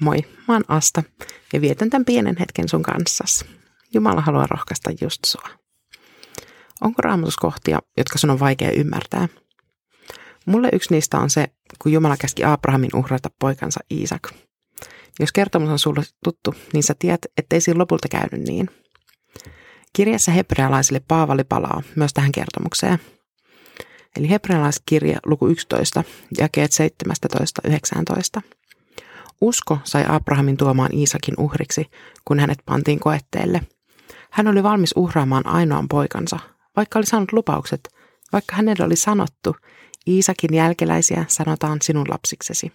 Moi, mä oon Asta ja vietän tämän pienen hetken sun kanssas. Jumala haluaa rohkaista just sua. Onko raamatuskohtia, jotka sun on vaikea ymmärtää? Mulle yksi niistä on se, kun Jumala käski Abrahamin uhrata poikansa Iisak. Jos kertomus on sulle tuttu, niin sä tiedät, ettei siinä lopulta käynyt niin. Kirjassa hebrealaisille Paavali palaa myös tähän kertomukseen. Eli hebrealaiskirja luku 11, jakeet 17-19. Usko sai Abrahamin tuomaan Iisakin uhriksi, kun hänet pantiin koetteelle. Hän oli valmis uhraamaan ainoan poikansa, vaikka oli saanut lupaukset, vaikka hänelle oli sanottu, Iisakin jälkeläisiä sanotaan sinun lapsiksesi.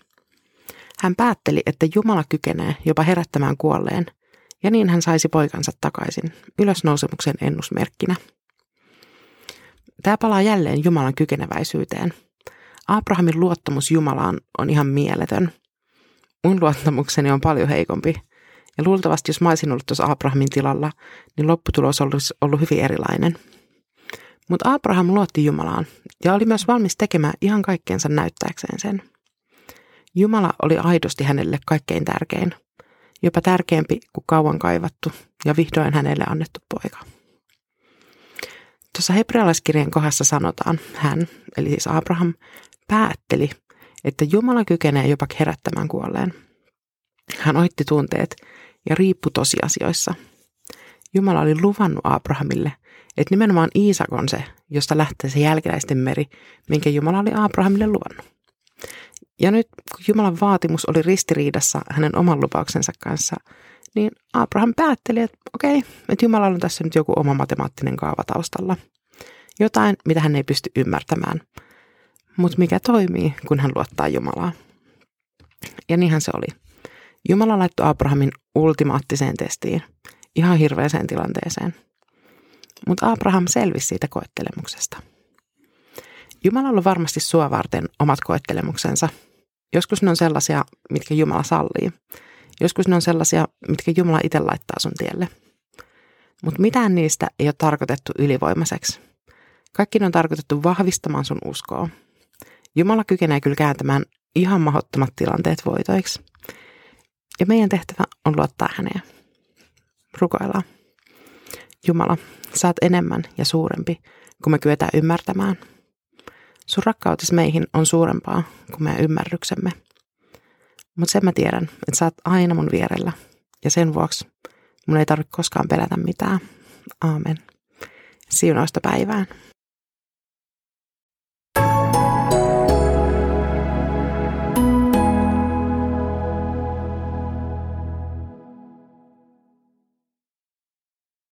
Hän päätteli, että Jumala kykenee jopa herättämään kuolleen, ja niin hän saisi poikansa takaisin, ylösnousemuksen ennusmerkkinä. Tämä palaa jälleen Jumalan kykeneväisyyteen. Abrahamin luottamus Jumalaan on ihan mieletön – mun luottamukseni on paljon heikompi. Ja luultavasti, jos mä olisin ollut tuossa Abrahamin tilalla, niin lopputulos olisi ollut hyvin erilainen. Mutta Abraham luotti Jumalaan ja oli myös valmis tekemään ihan kaikkeensa näyttääkseen sen. Jumala oli aidosti hänelle kaikkein tärkein, jopa tärkeämpi kuin kauan kaivattu ja vihdoin hänelle annettu poika. Tuossa hebrealaiskirjan kohdassa sanotaan, hän, eli siis Abraham, päätteli, että Jumala kykenee jopa herättämään kuolleen. Hän oitti tunteet ja riippu tosiasioissa. Jumala oli luvannut Abrahamille, että nimenomaan Iisak on se, josta lähtee se jälkeläisten meri, minkä Jumala oli Abrahamille luvannut. Ja nyt kun Jumalan vaatimus oli ristiriidassa hänen oman lupauksensa kanssa, niin Abraham päätteli, että okei, että Jumalalla on tässä nyt joku oma matemaattinen kaava taustalla. Jotain, mitä hän ei pysty ymmärtämään – mutta mikä toimii, kun hän luottaa Jumalaa. Ja niinhän se oli. Jumala laittoi Abrahamin ultimaattiseen testiin, ihan hirveäseen tilanteeseen. Mutta Abraham selvisi siitä koettelemuksesta. Jumala on varmasti sua varten omat koettelemuksensa. Joskus ne on sellaisia, mitkä Jumala sallii. Joskus ne on sellaisia, mitkä Jumala itse laittaa sun tielle. Mutta mitään niistä ei ole tarkoitettu ylivoimaiseksi. Kaikki ne on tarkoitettu vahvistamaan sun uskoa – Jumala kykenee kyllä kääntämään ihan mahottomat tilanteet voitoiksi. Ja meidän tehtävä on luottaa häneen. Rukoillaan. Jumala, saat enemmän ja suurempi, kun me kyetään ymmärtämään. Sun rakkautis meihin on suurempaa kuin meidän ymmärryksemme. Mutta sen mä tiedän, että sä oot aina mun vierellä. Ja sen vuoksi mun ei tarvitse koskaan pelätä mitään. Aamen. Siunausta päivään.